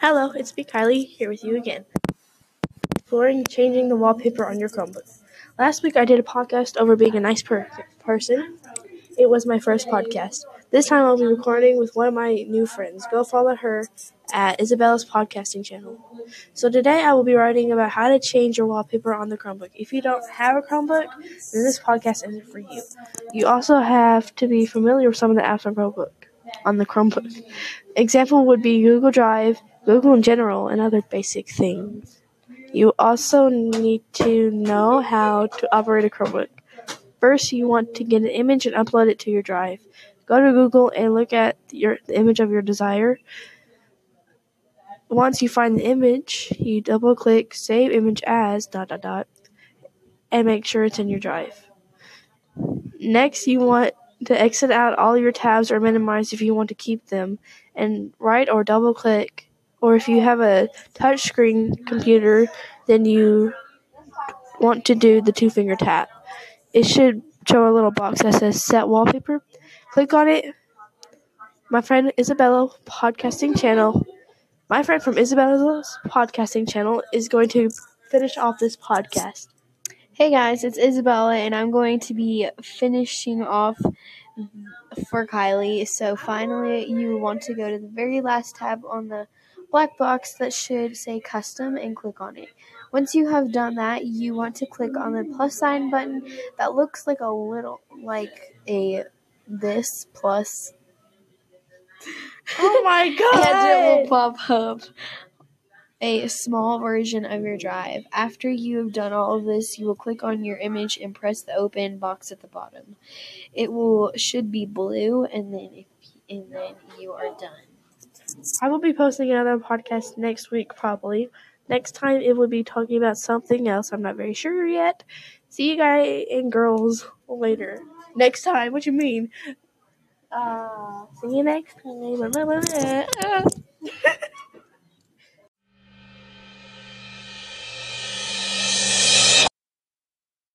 Hello, it's me, Kylie, here with you again. Exploring changing the wallpaper on your Chromebook. Last week I did a podcast over being a nice per- person. It was my first podcast. This time I'll be recording with one of my new friends. Go follow her at Isabella's podcasting channel. So today I will be writing about how to change your wallpaper on the Chromebook. If you don't have a Chromebook, then this podcast isn't for you. You also have to be familiar with some of the apps on Chromebook on the Chromebook. Example would be Google Drive, Google in general, and other basic things. You also need to know how to operate a Chromebook. First, you want to get an image and upload it to your drive. Go to Google and look at your the image of your desire. Once you find the image, you double click save image as dot dot dot and make sure it's in your drive. Next, you want to exit out all your tabs or minimize if you want to keep them and right or double click or if you have a touchscreen computer then you want to do the two finger tap. It should show a little box that says set wallpaper. Click on it. My friend isabella podcasting channel my friend from isabella's podcasting channel is going to finish off this podcast Hey guys, it's Isabella, and I'm going to be finishing off for Kylie. So, finally, you want to go to the very last tab on the black box that should say custom and click on it. Once you have done that, you want to click on the plus sign button that looks like a little like a this plus. oh my god and it will pop up a small version of your drive. After you have done all of this, you will click on your image and press the open box at the bottom. It will should be blue and then if and then you are done. I will be posting another podcast next week probably. Next time it will be talking about something else. I'm not very sure yet. See you guys and girls later. Next time. What you mean? Uh, see you next time.